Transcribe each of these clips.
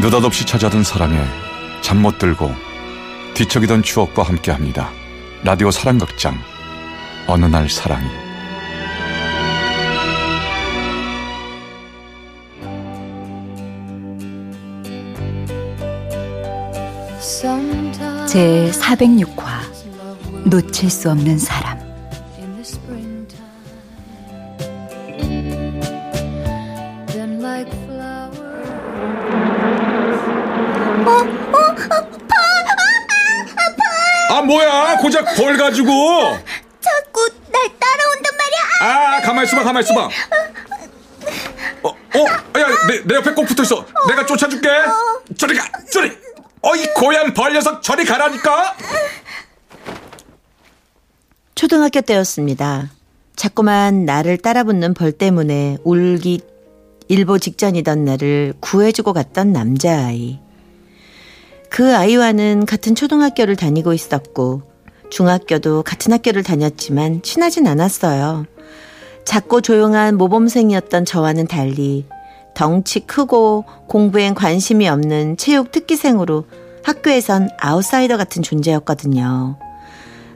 느닷없이 찾아든 사랑에 잠 못 들고 뒤척이던 추억과 함께합니다. 라디오 사랑극장. 어느 날 사랑이. 제 406화 놓칠 수 없는 사람 뭐야 고작 벌 가지고 자꾸 날 따라온단 말이야. 아 가만 있어봐 가만 있어봐 어, 어, 야, 내, 내 옆에 꼭 붙어 있어. 내가 쫓아줄게. 저리 가, 저리. 어이 고얀 벌 녀석 저리 가라니까. 초등학교 때였습니다. 자꾸만 나를 따라붙는 벌 때문에 울기 일보 직전이던 날을 구해주고 갔던 남자아이. 그 아이와는 같은 초등학교를 다니고 있었고, 중학교도 같은 학교를 다녔지만 친하진 않았어요. 작고 조용한 모범생이었던 저와는 달리 덩치 크고 공부엔 관심이 없는 체육 특기생으로 학교에선 아웃사이더 같은 존재였거든요.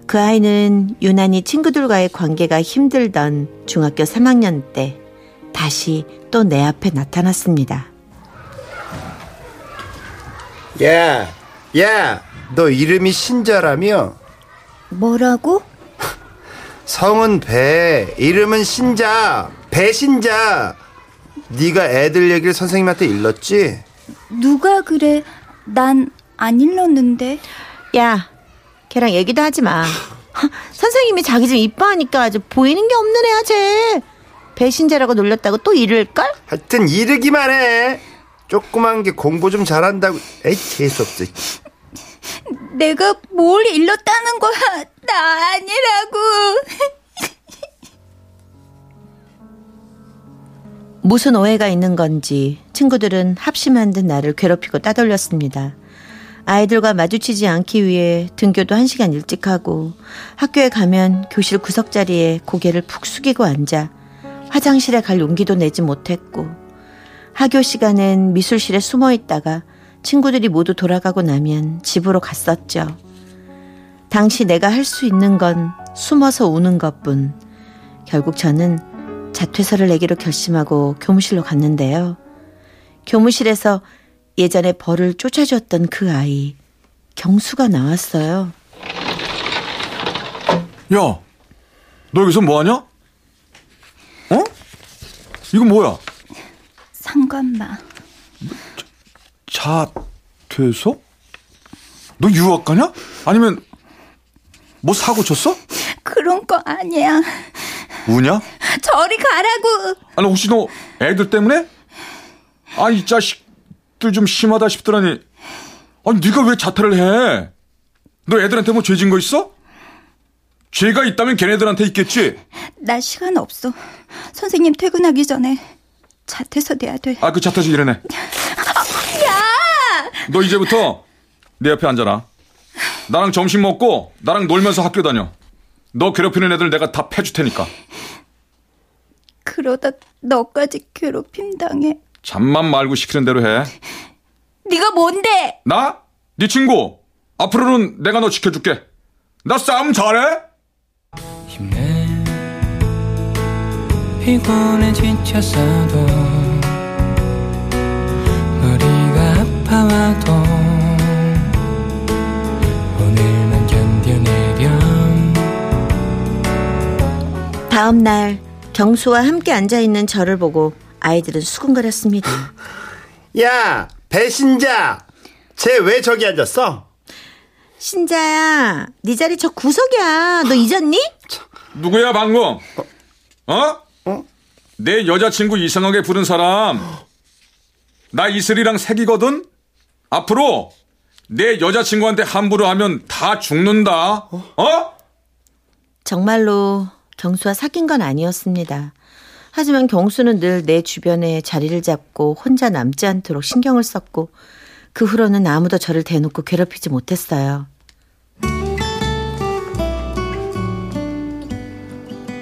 그 아이는 유난히 친구들과의 관계가 힘들던 중학교 3학년 때 다시 또 내 앞에 나타났습니다. 야, 야, 너 이름이 신자라며? 뭐라고? 성은 배, 이름은 신자, 배신자. 네가 애들 얘기를 선생님한테 일렀지? 누가 그래? 난 안 일렀는데. 야, 걔랑 얘기도 하지 마. 선생님이 자기 좀 이뻐하니까 아주 보이는 게 없는 애야, 쟤. 배신자라고 놀렸다고 또 이럴걸? 하여튼 이르기만 해. 조그만 게 공부 좀 잘한다고. 에이, 재수없어. 내가 뭘 일렀다는 거야? 나 아니라고. 무슨 오해가 있는 건지 친구들은 합심한 듯 나를 괴롭히고 따돌렸습니다. 아이들과 마주치지 않기 위해 등교도 한 시간 일찍 하고 학교에 가면 교실 구석자리에 고개를 푹 숙이고 앉아 화장실에 갈 용기도 내지 못했고 학교 시간엔 미술실에 숨어 있다가 친구들이 모두 돌아가고 나면 집으로 갔었죠. 당시 내가 할 수 있는 건 숨어서 우는 것뿐. 결국 저는 자퇴서를 내기로 결심하고 교무실로 갔는데요. 교무실에서 예전에 벌을 쫓아줬던 그 아이, 경수가 나왔어요. 야, 너 여기서 뭐 하냐? 어? 이거 뭐야? 상관마. 자퇴서? 너 유학 가냐? 아니면 뭐 사고 쳤어? 그런 거 아니야. 우냐? 저리 가라고. 아니 혹시 너 애들 때문에? 아 이 자식들 좀 심하다 싶더라니. 아니 네가 왜 자퇴를 해? 너 애들한테 뭐 죄진 거 있어? 죄가 있다면 걔네들한테 있겠지. 나 시간 없어. 선생님 퇴근하기 전에 자퇴서 내야 돼. 아 그 자퇴서 이래네. 야! 너 이제부터 내 옆에 앉아라. 나랑 점심 먹고 나랑 놀면서 학교 다녀. 너 괴롭히는 애들 내가 다 패줄 테니까. 그러다 너까지 괴롭힘 당해. 잠만 말고 시키는 대로 해. 네가 뭔데? 나? 네 친구. 앞으로는 내가 너 지켜줄게. 나 싸움 잘해? 피곤해 지쳤어도 머리가 아파와도 오늘만 견뎌내렴 다음 날 경수와 함께 앉아 있는 저를 보고 아이들은 수군거렸습니다. 야, 배신자. 쟤 왜 저기 앉았어? 신자야, 네 자리 저 구석이야. 너 잊었니? 누구야 방금? 어? 어? 내 여자친구 이상하게 부른 사람. 나 이슬이랑 색이거든? 앞으로 내 여자친구한테 함부로 하면 다 죽는다. 어? 정말로 경수와 사귄 건 아니었습니다. 하지만 경수는 늘 내 주변에 자리를 잡고 혼자 남지 않도록 신경을 썼고 그 후로는 아무도 저를 대놓고 괴롭히지 못했어요.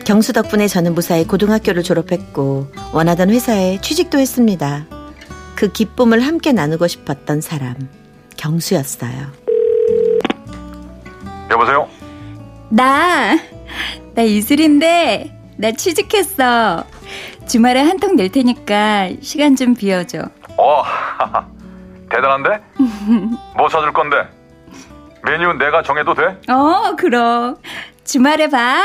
경수 덕분에 저는 무사히 고등학교를 졸업했고 원하던 회사에 취직도 했습니다. 그그 기쁨을 함께 나누고 싶었던 사람 경수였어요. 여보세요? 나, 나 이슬인데, 나 취직했어. 주말에 한 통 낼 테니까 시간 좀 비워줘. 어, 대단한데? 뭐 사줄 건데? 메뉴 내가 정해도 돼? 어, 그럼. 주말에 봐.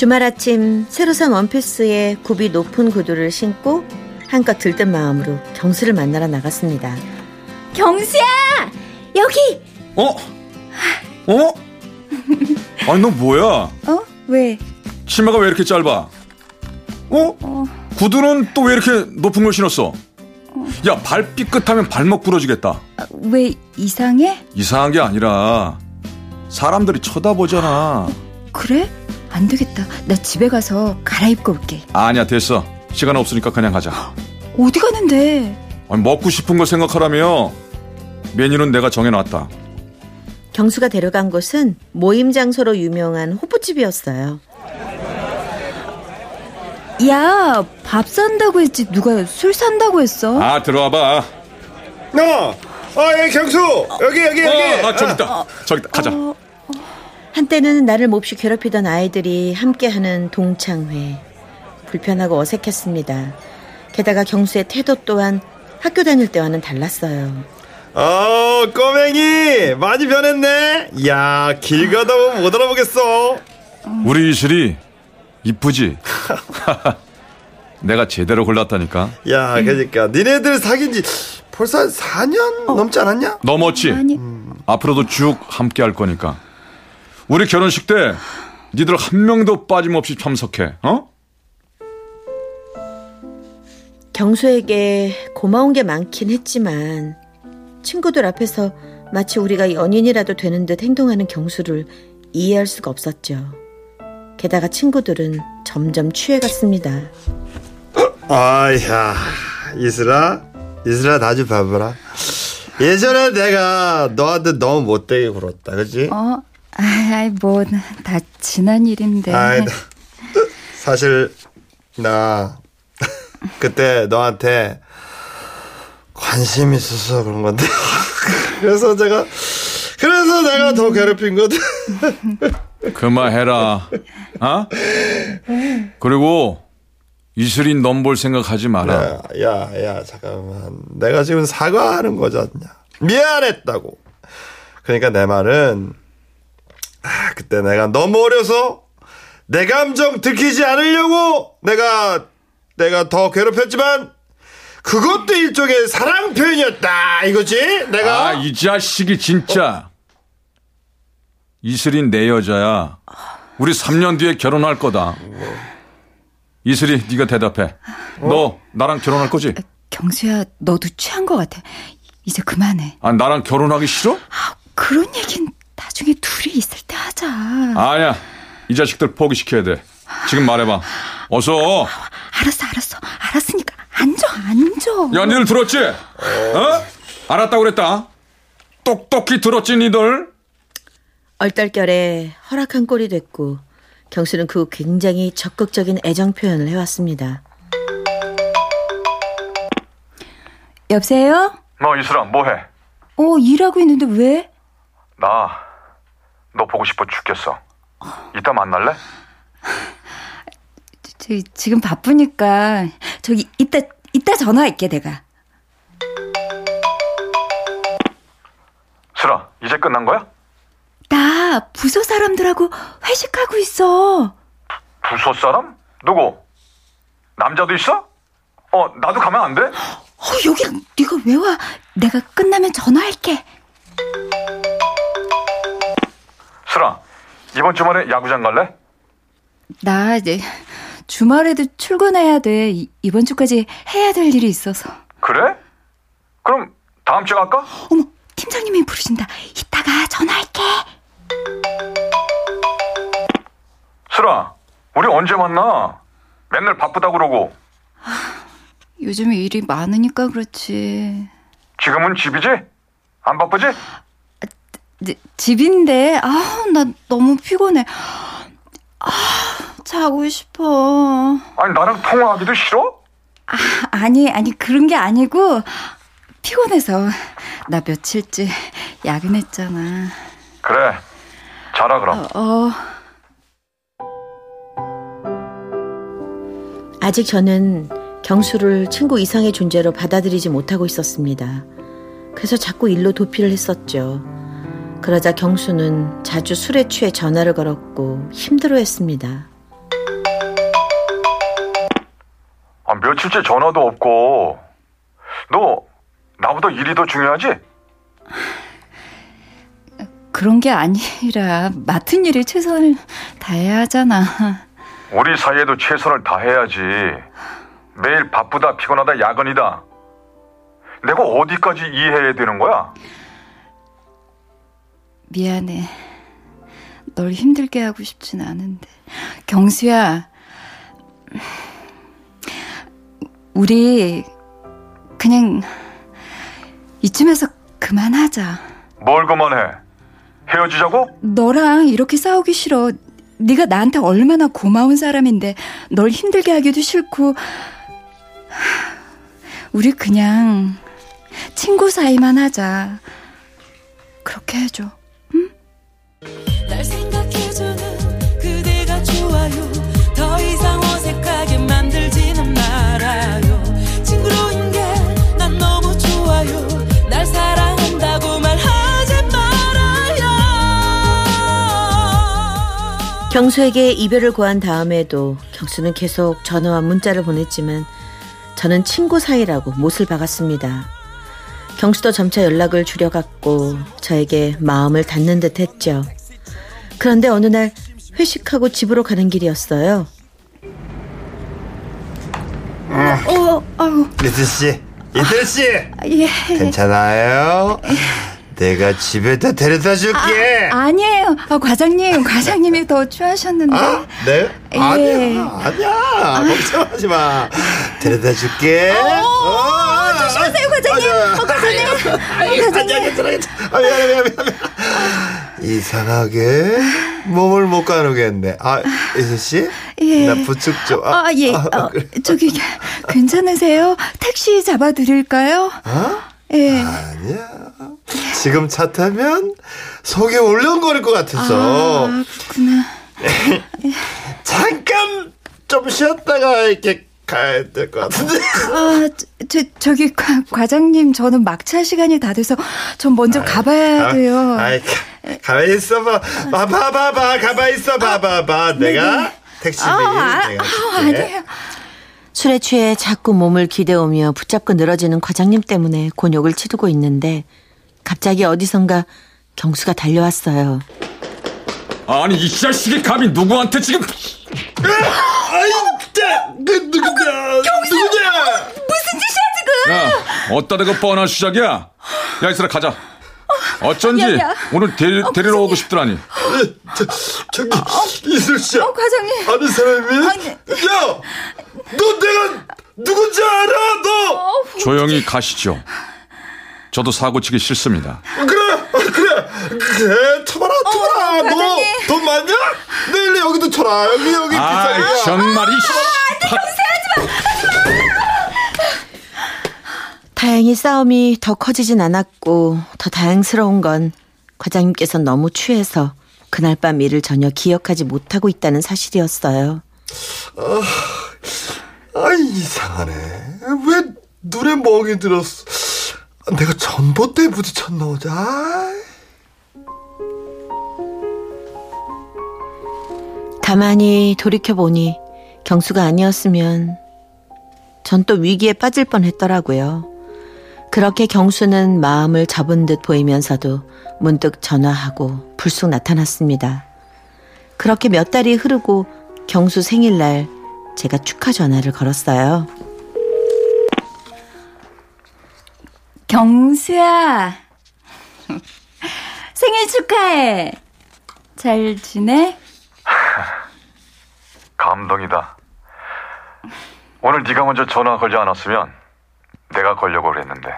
주말 아침 새로 산 원피스에 굽이 높은 구두를 신고 한껏 들뜬 마음으로 경수를 만나러 나갔습니다. 경수야! 여기! 어? 어? 아니 너 뭐야? 어? 왜? 치마가 왜 이렇게 짧아? 어? 구두는 또 왜 이렇게 높은 걸 신었어? 야, 발 삐끗하면 발목 부러지겠다. 아, 왜 이상해? 이상한 게 아니라 사람들이 쳐다보잖아. 그래? 안 되겠다. 나 집에 가서 갈아입고 올게. 아니야, 됐어. 시간 없으니까 그냥 가자. 어디 가는데? 아니, 먹고 싶은 거 생각하라며. 메뉴는 내가 정해놨다. 경수가 데려간 곳은 모임 장소로 유명한 호프집이었어요. 야, 밥 산다고 했지. 누가 술 산다고 했어? 아, 들어와봐. 어, 어, 여기 경수, 여기 여기 여기. 어, 아, 저기 있다. 저기 있다. 가자. 한때는 나를 몹시 괴롭히던 아이들이 함께하는 동창회. 불편하고 어색했습니다. 게다가 경수의 태도 또한 학교 다닐 때와는 달랐어요. 어, 꼬맹이 많이 변했네. 야, 길 가다 보면 못 알아보겠어. 우리 이슬이 이쁘지? 내가 제대로 골랐다니까. 야, 그러니까 니네들 사귄 지 벌써 한 4년 넘지 않았냐? 넘었지? 아니, 앞으로도 쭉 함께 할 거니까. 우리 결혼식 때 니들 한 명도 빠짐없이 참석해. 어? 경수에게 고마운 게 많긴 했지만 친구들 앞에서 마치 우리가 연인이라도 되는 듯 행동하는 경수를 이해할 수가 없었죠. 게다가 친구들은 점점 취해갔습니다. 아야, 이슬아, 이슬아 나 좀 봐봐라. 예전에 내가 너한테 너무 못되게 굴었다, 그지? 어? 아이, 뭐, 다 지난 일인데. 아이, 나- 사실 나 그때 너한테 관심 있어서 그런 건데. 그래서 내가 그래서 내가 더 괴롭힌 거든. 그만해라. 어? 그리고 이슬이 넘볼 생각하지 마라. 야, 야, 야, 잠깐만. 내가 지금 사과하는 거잖냐. 미안했다고. 그러니까 내 말은, 아, 그때 내가 너무 어려서 내 감정 들키지 않으려고 내가, 내가 더 괴롭혔지만, 그것도 일종의 사랑 표현이었다. 이거지? 내가. 아, 이 자식이 진짜. 이슬이 내 여자야. 우리 3년 뒤에 결혼할 거다. 이슬이 네가 대답해. 너 나랑 결혼할 거지? 경수야, 너도 취한 것 같아. 이제 그만해. 아, 나랑 결혼하기 싫어? 아, 그런 얘긴 나중에 둘이 있을 때 하자. 아니야. 이 자식들 포기시켜야 돼. 지금 말해봐. 어서. 알았어, 알았어. 알았으니까 앉아, 앉아. 야, 니들 들었지? 어? 알았다고 그랬다. 똑똑히 들었지, 니들? 얼떨결에 허락한 꼴이 됐고 경수는 그 굉장히 적극적인 애정 표현을 해왔습니다. 여보세요? 너 이슬아, 뭐해? 어, 일하고 있는데 왜? 나, 너 보고 싶어 죽겠어. 이따 만날래? 저, 지금 바쁘니까 저기 이따 이따 전화할게 내가. 슬아, 이제 끝난 거야? 나 부서 사람들하고 회식하고 있어. 부서 사람? 누구? 남자도 있어? 어, 나도 가면 안 돼? 어, 여기 네가 왜 와? 내가 끝나면 전화할게. 슬아, 이번 주말에 야구장 갈래? 나 이제 주말에도 출근해야 돼. 이- 이번 주까지 해야 될 일이 있어서. 그래? 그럼 다음 주에 갈까? 어머, 팀장님이 부르신다. 이따가 전화할게. 슬아, 우리 언제 만나? 맨날 바쁘다 그러고. 요즘에 일이 많으니까 그렇지. 지금은 집이지? 안 바쁘지? 집인데 아, 나 너무 피곤해. 아, 자고 싶어. 아니 나랑 통화하기도 싫어? 아니, 아니, 그런 게 아니고, 피곤해서. 나 며칠째 야근했잖아. 그래 자라 그럼 어, 아직 저는 경수를 친구 이상의 존재로 받아들이지 못하고 있었습니다. 그래서 자꾸 일로 도피를 했었죠. 그러자 경수는 자주 술에 취해 전화를 걸었고 힘들어했습니다. 아, 며칠째 전화도 없고 너 나보다 일이 더 중요하지? 그런 게 아니라, 맡은 일에 최선을 다해야 하잖아. 우리 사이에도 최선을 다해야지 매일 바쁘다 피곤하다 야근이다 내가 어디까지 이해해야 되는 거야? 미안해. 널 힘들게 하고 싶진 않은데. 경수야, 우리 그냥 이쯤에서 그만하자. 뭘 그만해 헤어지자고? 너랑 이렇게 싸우기 싫어. 네가 나한테 얼마나 고마운 사람인데 널 힘들게 하기도 싫고 우리 그냥 친구 사이만 하자. 그렇게 해줘. 경수에게 이별을 고한 다음에도 경수는 계속 전화와 문자를 보냈지만 저는 친구 사이라고 못을 박았습니다. 경수도 점차 연락을 줄여갔고 저에게 마음을 닫는 듯 했죠. 그런데 어느 날 회식하고 집으로 가는 길이었어요. 어, 아우, 이슬 씨, 이슬 씨, 예. 괜찮아요? 내가 집에다 데려다 줄게. 아니에요. 아, 과장님, 과장님이 더 취하셨는데. 아, 네? 예. 아니야, 아니야. 걱정하지 마. 데려다 줄게. 어, 조심하세요, 과장님. 어, 과장님. 아, 미안해, 미안해, 미안해. 이상하게 몸을 못 가누겠네. 아, 이슬 씨? 예. 나 부축 좀. 아, 예. 어, 저기, 괜찮으세요? 택시 잡아 드릴까요? 어? 예. 아니야. 지금 차 타면 속이 울렁거릴 것 같아서. 아, 그렇구나. 잠깐 좀 쉬었다가 이렇게 가야 될 것 같은데. 아, 저, 저, 저기, 과, 과장님, 저는 막차 시간이 다 돼서 전 먼저 가봐야 돼요. 아이, 가, 가만히 있어봐. 봐, 봐, 봐, 봐. 가만히 있어 봐, 봐, 봐. 내가 택시비 아, 아, 내가 아. 아니에요. 술에 취해 자꾸 몸을 기대오며 붙잡고 늘어지는 과장님 때문에 곤욕을 치르고 있는데 갑자기 어디선가 경수가 달려왔어요. 아니 이 자식이 감히 누구한테 지금 아이, 진짜. 그, 누구냐. 누구냐. 야 어따 대고 뻔한 수작이야 야 이슬아 가자 어쩐지 야, 야. 오늘 데, 데리러 오고 싶더라니 저, 저기, 이슬 씨. 어, 과장님. 아는 사람이? 아니. 야! 너 내가 누군지 알아, 너! 조용히 가시죠 저도 사고 치기 싫습니다 그래, 어, 그래, 그래, 쳐봐라, 쳐봐라. 너, 과장님. 돈 많냐? 내일 여기도 쳐라. 여기, 여기 아 비싸게. 정말이 다행히 싸움이 더 커지진 않았고 더 다행스러운 건 과장님께서 너무 취해서 그날 밤 일을 전혀 기억하지 못하고 있다는 사실이었어요. 아, 이상하네. 왜 눈에 멍이 들었어? 내가 전봇대에 부딪혔나 보자. 가만히 돌이켜보니 경수가 아니었으면 전 또 위기에 빠질 뻔 했더라고요. 그렇게 경수는 마음을 접은 듯 보이면서도 문득 전화하고 불쑥 나타났습니다. 그렇게 몇 달이 흐르고 경수 생일날 제가 축하 전화를 걸었어요. 경수야. 생일 축하해. 잘 지내? 감동이다 오늘 네가 먼저 전화 걸지 않았으면 내가 걸려고 그랬는데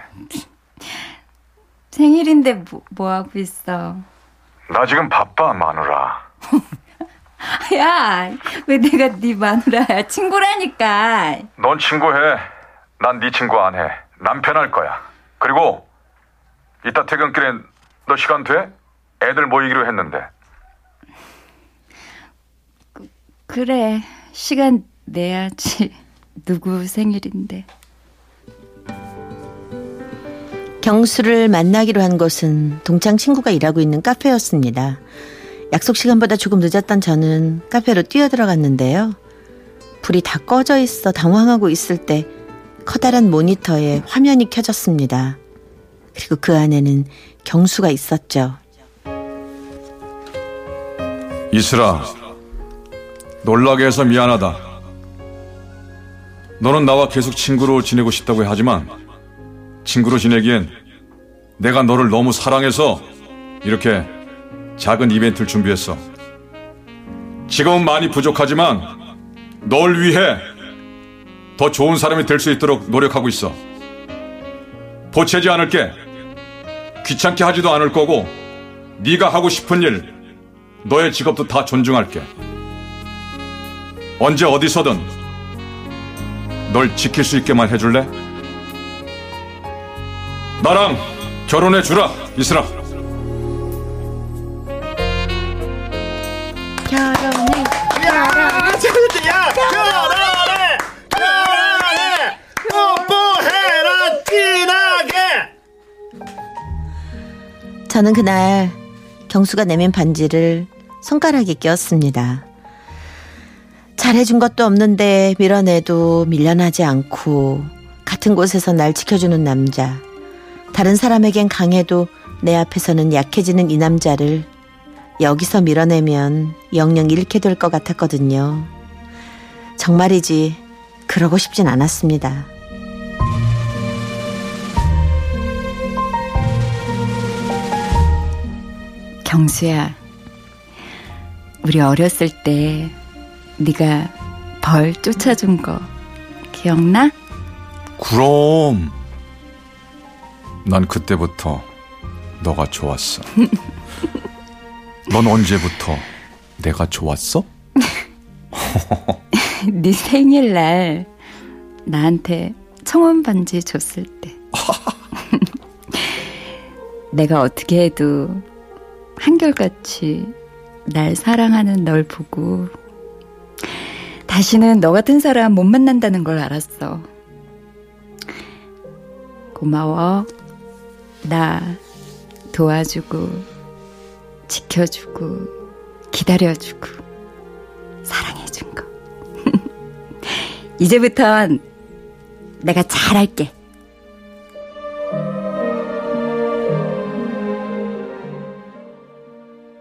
생일인데 뭐, 뭐 하고 있어? 나 지금 바빠 마누라 야, 왜 내가 네 마누라야? 친구라니까. 넌 친구해. 난 네 친구 안 해. 남편 할 거야. 그리고 이따 퇴근길엔 너 시간 돼? 애들 모이기로 했는데. 그래, 시간 내야지. 누구 생일인데. 경수를 만나기로 한 곳은 동창 친구가 일하고 있는 카페였습니다. 약속 시간보다 조금 늦었던 저는 카페로 뛰어들어갔는데요. 불이 다 꺼져 있어 당황하고 있을 때 커다란 모니터에 화면이 켜졌습니다. 그리고 그 안에는 경수가 있었죠. 이슬아, 놀라게 해서 미안하다. 너는 나와 계속 친구로 지내고 싶다고 하지만 친구로 지내기엔 내가 너를 너무 사랑해서 이렇게 작은 이벤트를 준비했어. 지금은 많이 부족하지만 널 위해 더 좋은 사람이 될 수 있도록 노력하고 있어. 보채지 않을게. 귀찮게 하지도 않을 거고 네가 하고 싶은 일, 너의 직업도 다 존중할게. 언제 어디서든 널 지킬 수 있게만 해줄래? 나랑 결혼해 주라, 이슬아. 저는 그날 경수가 내민 반지를 손가락에 끼웠습니다. 잘해준 것도 없는데 밀어내도 밀려나지 않고 같은 곳에서 날 지켜주는 남자. 다른 사람에겐 강해도 내 앞에서는 약해지는 이 남자를 여기서 밀어내면 영영 잃게 될 것 같았거든요. 정말이지 그러고 싶진 않았습니다. 경수야, 우리 어렸을 때 네가 벌 쫓아준 거 기억나? 그럼 난 그때부터 너가 좋았어. 넌 언제부터 내가 좋았어? 네 생일날 나한테 청혼 반지 줬을 때 내가 어떻게 해도 한결같이 날 사랑하는 널 보고 다시는 너 같은 사람 못 만난다는 걸 알았어. 고마워. 나 도와주고 지켜주고 기다려주고 사랑해준 거. 이제부턴 내가 잘할게.